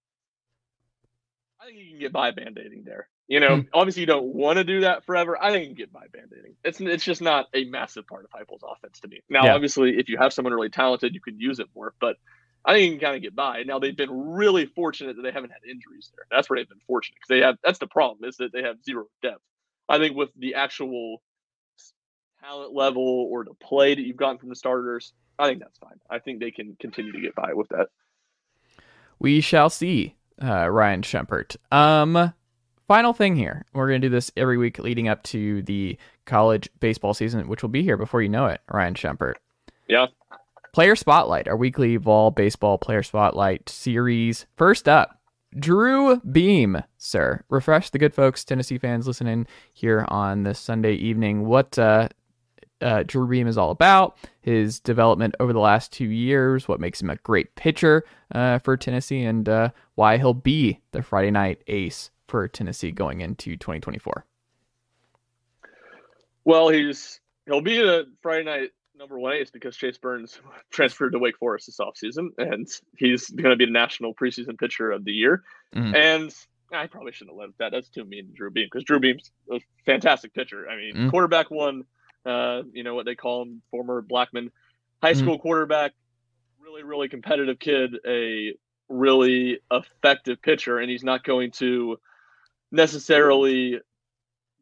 I think you can get by band-aiding there. You know, Hmm. obviously you don't want to do that forever. I think you can get by band-aiding. It's it's just not a massive part of Heupel's offense to me. Now, Yeah. obviously, if you have someone really talented, you could use it more. But I think you can kind of get by. Now they've been really fortunate that they haven't had injuries there. That's where they've been fortunate because they have. That's the problem is that they have zero depth. I think with the actual talent level or the play that you've gotten from the starters, I think that's fine. I think they can continue to get by with that. We shall see, uh, Ryan Schumpert. Um, final thing here. We're going to do this every week leading up to the college baseball season, which will be here before you know it, Ryan Schumpert. Yeah. Player Spotlight, our weekly Vol Baseball Player Spotlight series. First up, Drew Beam, sir. Refresh the good folks, Tennessee fans listening here on this Sunday evening. What uh, uh, Drew Beam is all about, his development over the last two years, what makes him a great pitcher uh, for Tennessee, and uh, why he'll be the Friday night ace for Tennessee going into 2024. Well, he's he'll be the Friday night number one ace because Chase Burns transferred to Wake Forest this offseason, and he's going to be the national preseason pitcher of the year. Mhm. And I probably shouldn't have led that. That's too mean to Drew Beam because Drew Beam's a fantastic pitcher. I mean, Mhm. quarterback one, uh, you know what they call him, former Blackman high Mhm. school quarterback, really, really competitive kid, a really effective pitcher, and he's not going to necessarily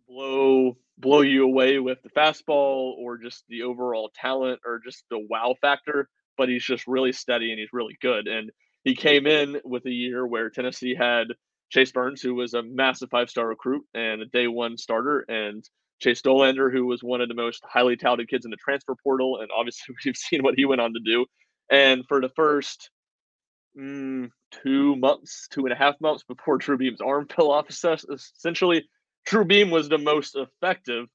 blow blow you away with the fastball or just the overall talent or just the wow factor, but he's just really steady and he's really good. And he came in with a year where Tennessee had Chase Burns, who was a massive five star recruit and a day one starter, and Chase Dollander, who was one of the most highly touted kids in the transfer portal. And obviously, we've seen what he went on to do. And for the first mm, two months, two and a half months before Drew Beam's arm fell off, essentially, Drew Beam was the most effective,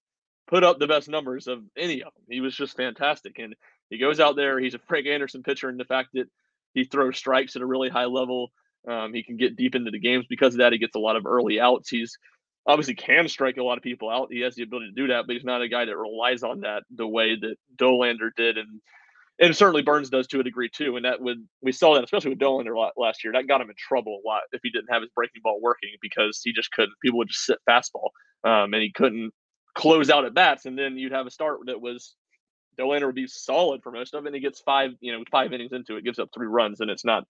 put up the best numbers of any of them. He was just fantastic. And he goes out there, he's a Frank Anderson pitcher, and the fact that he throws strikes at a really high level, um, he can get deep into the games because of that. He gets a lot of early outs. He's obviously can strike a lot of people out. He has the ability to do that, but he's not a guy that relies on that the way that Dollander did, and and certainly Burns does to a degree too. And that would we saw that especially with Dollander last year. That got him in trouble a lot if he didn't have his breaking ball working because he just couldn't. People would just sit fastball, um, and he couldn't close out at bats. And then you'd have a start that was Dollander would be solid for most of it. And he gets five, you know, five innings into it, gives up three runs, and it's not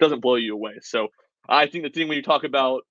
doesn't blow you away. So I think the thing when you talk about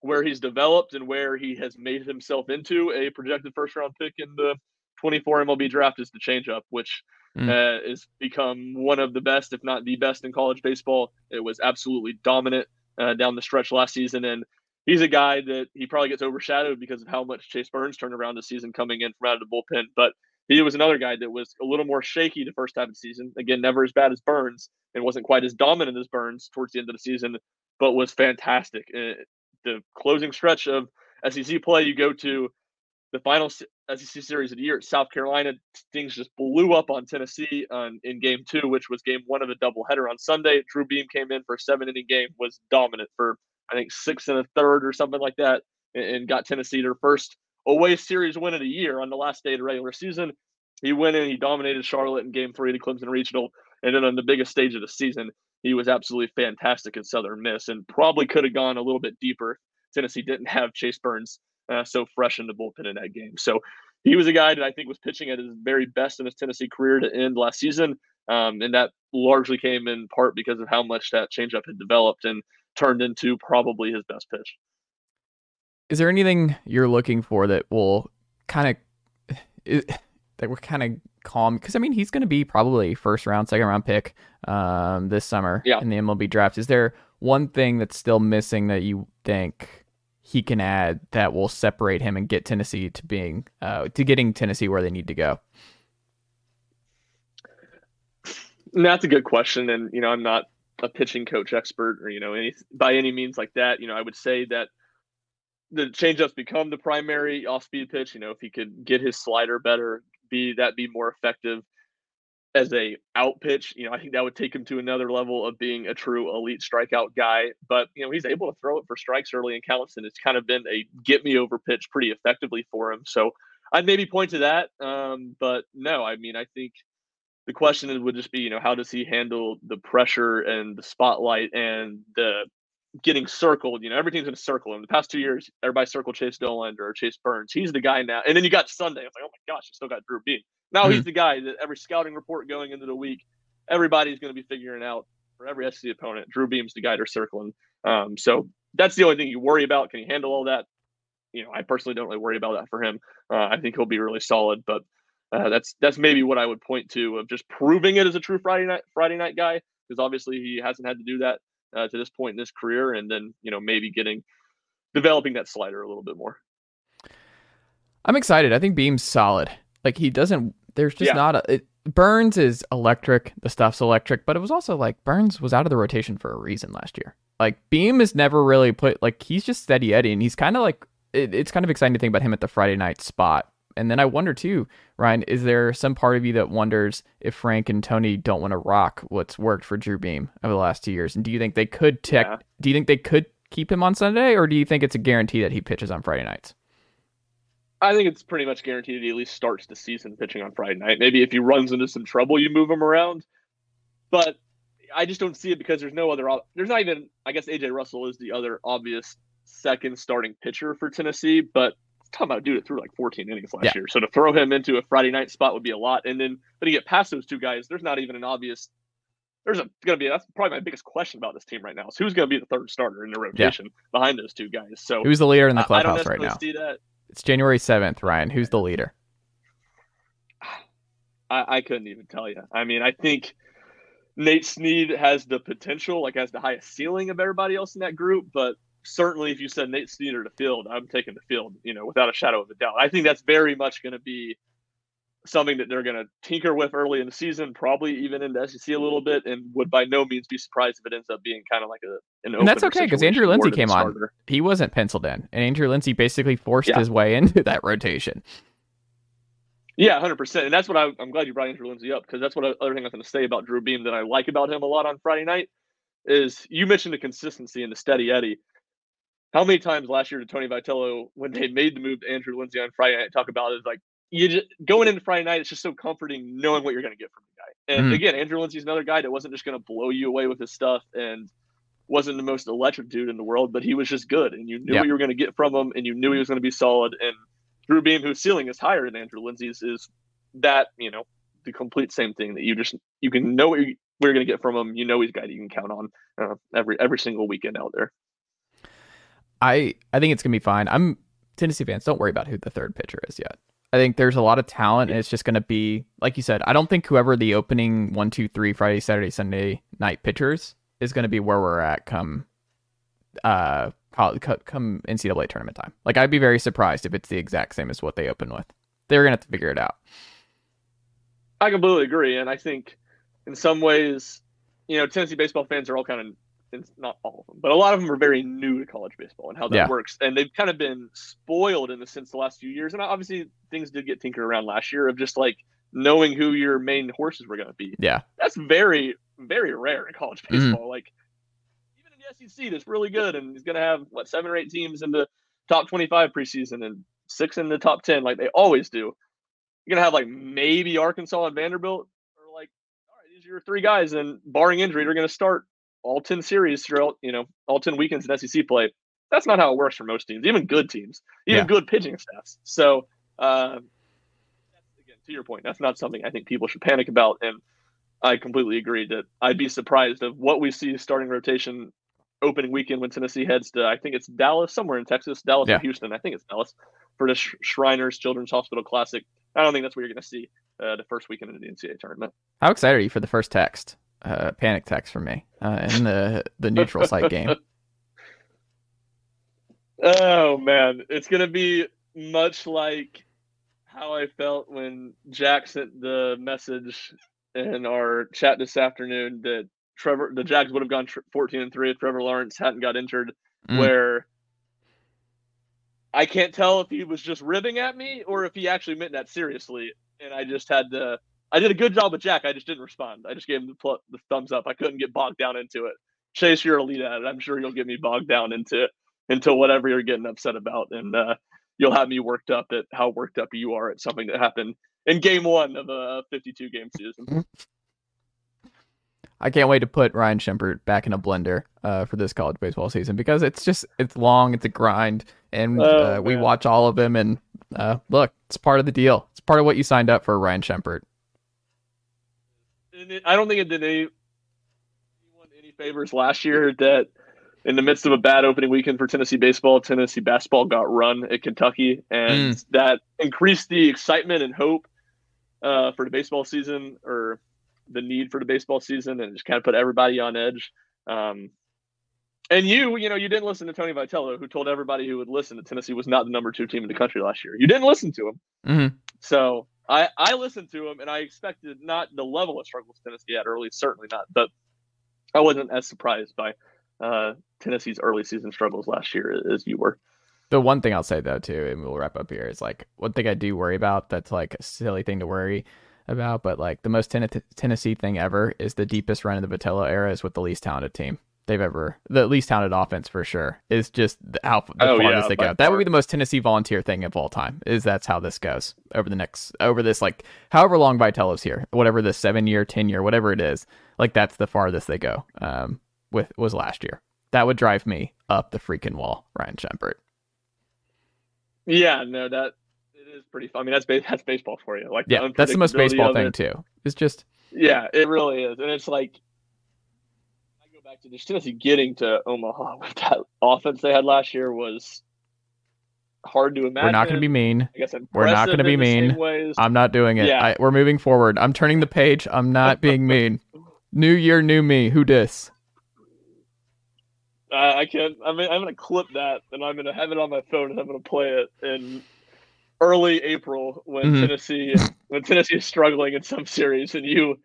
where he's developed and where he has made himself into a projected first round pick in the 24 MLB draft is the changeup, which mm. uh, has become one of the best, if not the best, in college baseball. It was absolutely dominant uh, down the stretch last season, and he's a guy that he probably gets overshadowed because of how much Chase Burns turned around the season coming in from out of the bullpen. But he was another guy that was a little more shaky the first half of the season. Again, never as bad as Burns and wasn't quite as dominant as Burns towards the end of the season, but was fantastic. The closing stretch of SEC play, you go to the final SEC series of the year at South Carolina. Things just blew up on Tennessee on, in game two, which was game one of a doubleheader on Sunday. Drew Beam came in for a seven inning game, was dominant for, I think, six and a third or something like that, and, and got Tennessee their first away series win of the year on the last day of the regular season. He went in, he dominated Charlotte in game three of the Clemson Regional. And then on the biggest stage of the season, he was absolutely fantastic at Southern Miss and probably could have gone a little bit deeper. Tennessee didn't have Chase Burns uh, so fresh in the bullpen in that game. So he was a guy that I think was pitching at his very best in his Tennessee career to end last season. Um, and that largely came in part because of how much that changeup had developed and turned into probably his best pitch. Is there anything you're looking for that will kind of that we're kind of calm? Because I mean, he's going to be probably first round, second round pick um, this summer yeah. in the MLB draft. Is there one thing that's still missing that you think he can add that will separate him and get Tennessee to being uh, to getting Tennessee where they need to go? That's a good question, and you know, I'm not a pitching coach expert or you know any by any means like that. You know, I would say that the changeups become the primary off-speed pitch. You know, if he could get his slider better, be that be more effective as a out pitch, you know, I think that would take him to another level of being a true elite strikeout guy. But you know, he's able to throw it for strikes early in and it's kind of been a get me over pitch pretty effectively for him. So I'd maybe point to that. Um, but no, I mean, I think the question would just be, you know, how does he handle the pressure and the spotlight and the getting circled. You know, everything's going to circle him. The past two years, everybody circled Chase Dollander or Chase Burns. He's the guy now. And then you got Sunday. It's like, oh my gosh, you still got Drew Beam. Now mm-hmm. he's the guy that every scouting report going into the week, everybody's going to be figuring out for every SC opponent. Drew Beam's the guy they're circling. Um, so that's the only thing you worry about. Can he handle all that? You know, I personally don't really worry about that for him. Uh, I think he'll be really solid, but uh, that's that's maybe what I would point to of just proving it as a true Friday night Friday night guy because obviously he hasn't had to do that uh, to this point in his career, and then you know maybe getting developing that slider a little bit more. I'm excited. I think Beam's solid. Like he doesn't. There's just yeah. not a. It, Burns is electric. The stuff's electric, but it was also like Burns was out of the rotation for a reason last year. Like Beam is never really put. Like he's just steady Eddie, and he's kind of like. It, it's kind of exciting to think about him at the Friday night spot and then I wonder too, Ryan, is there some part of you that wonders if Frank and Tony don't want to rock what's worked for Drew Beam over the last two years? And do you think they could tech? Yeah. Do you think they could keep him on Sunday, or do you think it's a guarantee that he pitches on Friday nights? I think it's pretty much guaranteed that he at least starts the season pitching on Friday night. Maybe if he runs into some trouble, you move him around. But I just don't see it because there's no other. There's not even. I guess AJ Russell is the other obvious second starting pitcher for Tennessee, but talking about a dude that threw like 14 innings last yeah. year. So to throw him into a Friday night spot would be a lot. And then, but to get past those two guys, there's not even an obvious. There's a going to be that's probably my biggest question about this team right now. Is who's going to be the third starter in the rotation yeah. behind those two guys? So who's the leader in the clubhouse right now? It's January 7th, Ryan. Who's the leader? I, I couldn't even tell you. I mean, I think Nate Snead has the potential, like has the highest ceiling of everybody else in that group, but certainly if you said Nate Snead to field, I'm taking the field, you know, without a shadow of a doubt. I think that's very much going to be something that they're going to tinker with early in the season, probably even in the SEC a little bit, and would by no means be surprised if it ends up being kind of like a an. And that's okay because Andrew Lindsey came on. He wasn't penciled in, and Andrew Lindsey basically forced yeah. his way into that rotation. Yeah, hundred percent, and that's what I, am glad you brought Andrew Lindsey up because that's what I, other thing I was going to say about Drew Beam that I like about him a lot on Friday night is you mentioned the consistency and the steady Eddie how many times last year did Tony Vitello, when they made the move to Andrew Lindsey on Friday night, talk about it like you just going into Friday night, it's just so comforting knowing what you're going to get from the guy. And mm again, Andrew Lindsey's another guy that wasn't just going to blow you away with his stuff and wasn't the most electric dude in the world, but he was just good, and you knew yeah. what you were going to get from him, and you knew he was going to be solid. And Drew Beam, whose ceiling is higher than Andrew Lindsey's, is that you know the complete same thing that you just you can know what, you, you're going to get from him. You know he's a guy that you can count on uh, every every single weekend out there. I I think it's gonna be fine. I'm Tennessee fans. Don't worry about who the third pitcher is yet. I think there's a lot of talent, and it's just gonna be like you said. I don't think whoever the opening one, two, three Friday, Saturday, Sunday night pitchers is gonna be where we're at come uh come NCAA tournament time. Like I'd be very surprised if it's the exact same as what they open with. They're gonna have to figure it out. I completely agree, and I think in some ways, you know, Tennessee baseball fans are all kind of not all of them, but a lot of them are very new to college baseball and how that Yeah. works. And they've kind of been spoiled in the sense the last few years. And obviously things did get tinkered around last year of just like knowing who your main horses were going to be. Yeah. That's very, very rare in college Mhm. baseball. Like even in the SEC, that's really good. And he's going to have what seven or eight teams in the top 25 preseason and six in the top 10, like they always do. You're going to have like maybe Arkansas and Vanderbilt or like, all right, these are your three guys. And barring injury, they're going to start all 10 series throughout, you know, all 10 weekends in SEC play. That's not how it works for most teams, even good teams, even Yeah. good pitching staffs. So, uh, that's, again, to your point, that's not something I think people should panic about. And I completely agree that I'd be surprised of what we see starting rotation opening weekend when Tennessee heads to, I think it's Dallas, somewhere in Texas, Dallas Yeah. or Houston. I think it's Dallas for the Sh- Shriners Children's Hospital Classic. I don't think that's what you're going to see uh, the first weekend of the NCAA tournament. How excited are you for the first text? Uh, panic text for me uh, in the the neutral site game. Oh man, it's gonna be much like how I felt when Jack sent the message in our chat this afternoon that Trevor, the Jags would have gone 14 and three if Trevor Lawrence hadn't got injured. Mm. Where I can't tell if he was just ribbing at me or if he actually meant that seriously, and I just had to. I did a good job with Jack. I just didn't respond. I just gave him the, pl- the thumbs up. I couldn't get bogged down into it. Chase, you're a lead at it. I'm sure you'll get me bogged down into into whatever you're getting upset about, and uh, you'll have me worked up at how worked up you are at something that happened in game one of a 52 game season. I can't wait to put Ryan Schumpert back in a blender uh, for this college baseball season because it's just it's long, it's a grind, and Oh, uh, we watch all of them. And uh, look, it's part of the deal. It's part of what you signed up for, Ryan Schumpert. I don't think it did any, anyone any favors last year that in the midst of a bad opening weekend for Tennessee baseball, Tennessee basketball got run at Kentucky, and that increased the excitement and hope uh, for the baseball season or the need for the baseball season, and just kind of put everybody on edge. Um, and you, you know, you didn't listen to Tony Vitello, who told everybody who would listen that Tennessee was not the number two team in the country last year. You didn't listen to him. Mhm. So I, I listened to him and I expected not the level of struggles Tennessee had early, certainly not, but I wasn't as surprised by uh, Tennessee's early season struggles last year as you were. The one thing I'll say though too, and we'll wrap up here, is like one thing I do worry about. That's like a silly thing to worry about, but like the most ten- Tennessee thing ever is the deepest run in the Vitello era is with the least talented team they've ever, the least talented offense for sure. Is just the, how the Oh, farthest yeah, they go. That would be the most Tennessee volunteer thing of all time. Is that's how this goes over the next over this like however long Vitello's here, whatever the seven year, ten year, whatever it is. Like that's the farthest they go. Um, with was last year. That would drive me up the freaking wall, Ryan Schumpert. Yeah, no, that it is pretty fun. I mean, that's that's baseball for you. Like the Yeah, that's the most baseball thing too. It's just Yeah, it really is, and it's like Back to Tennessee getting to Omaha with that offense they had last year was hard to imagine. we're not going to be mean. I guess we're not be in the same mean. I'm not doing it. Yeah. I, we're moving forward. I'm turning the page. I'm not being mean. New year, new me. Who dis? Uh, I can't. I mean, I'm gonna clip that, and I'm gonna have it on my phone, and I'm gonna play it in early April when Mhm. Tennessee when Tennessee is struggling in some series, and you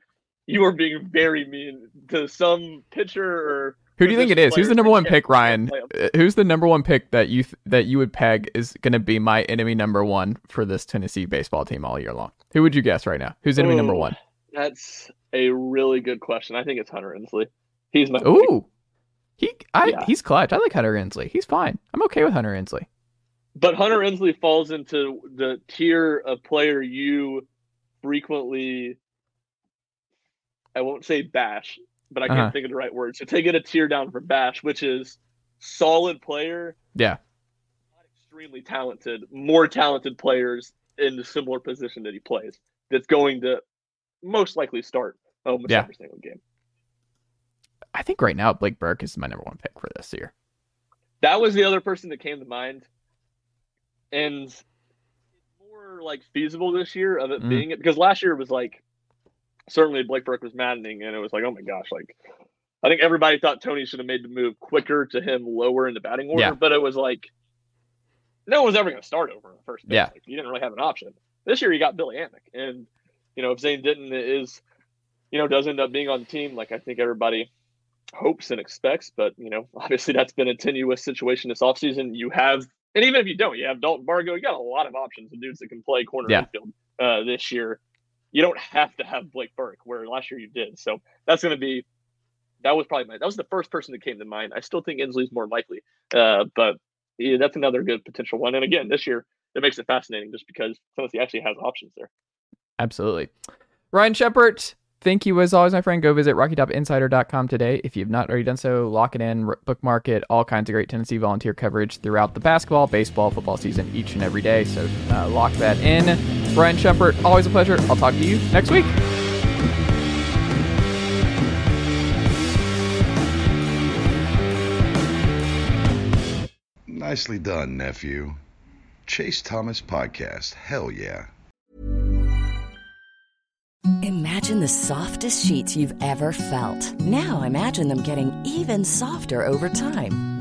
you are being very mean to some pitcher or Who do you think it is? Who's the number one pick, Ryan? can't play 'em. Uh, Who's the number one pick that you th- that you would peg is going to be my enemy number one for this Tennessee baseball team all year long? Who would you guess right now? Who's enemy number one? That's a really good question. I think it's Hunter Ensley. He's my pick. Ooh, he I, Yeah. he's clutch. I like Hunter Ensley. He's fine. I'm okay with Hunter Ensley. But Hunter Ensley falls into the tier of player you frequently, I won't say bash, but I can't Uh-huh. think of the right word. So take it a tier down from bash, which is solid player, Yeah, not extremely talented, more talented players in the similar position that he plays. That's going to most likely start almost Yeah. every single game. I think right now Blake Burke is my number one pick for this year. that was the other person that came to mind, and it's more like feasible this year of it Mm. being it because last year was like certainly Blake Burke was maddening, and it was like oh my gosh, like I think everybody thought Tony should have made the move quicker to him lower in the batting order, Yeah. but it was like no one was ever going to start over in the first base. Yeah. Like, you didn't really have an option. This year you got Billy Amick, and you know if Zane Denton is, you know, does end up being on the team, like I think everybody hopes and expects, but you know obviously that's been a tenuous situation this offseason. You have, and even if you don't, you have Dalton Bargo. You got a lot of options of dudes that can play corner Yeah. infield uh, this year. You don't have to have Blake Burke, where last year you did. So that's going to be. That was probably my. That was the first person that came to mind. I still think Ensley's more likely, uh, but yeah, that's another good potential one. And again, this year it makes it fascinating just because Tennessee actually has options there. Absolutely. Ryan Schumpert, thank you as always, my friend. Go visit RockyTopInsider.com today. If you've not already done so, lock it in, bookmark it, all kinds of great Tennessee volunteer coverage throughout the basketball, baseball, football season each and every day. So uh, lock that in. Ryan Schumpert, always a pleasure. I'll talk to you next week. Nicely done, nephew. Chase Thomas Podcast. Hell yeah. Imagine the softest sheets you've ever felt. Now imagine them getting even softer over time.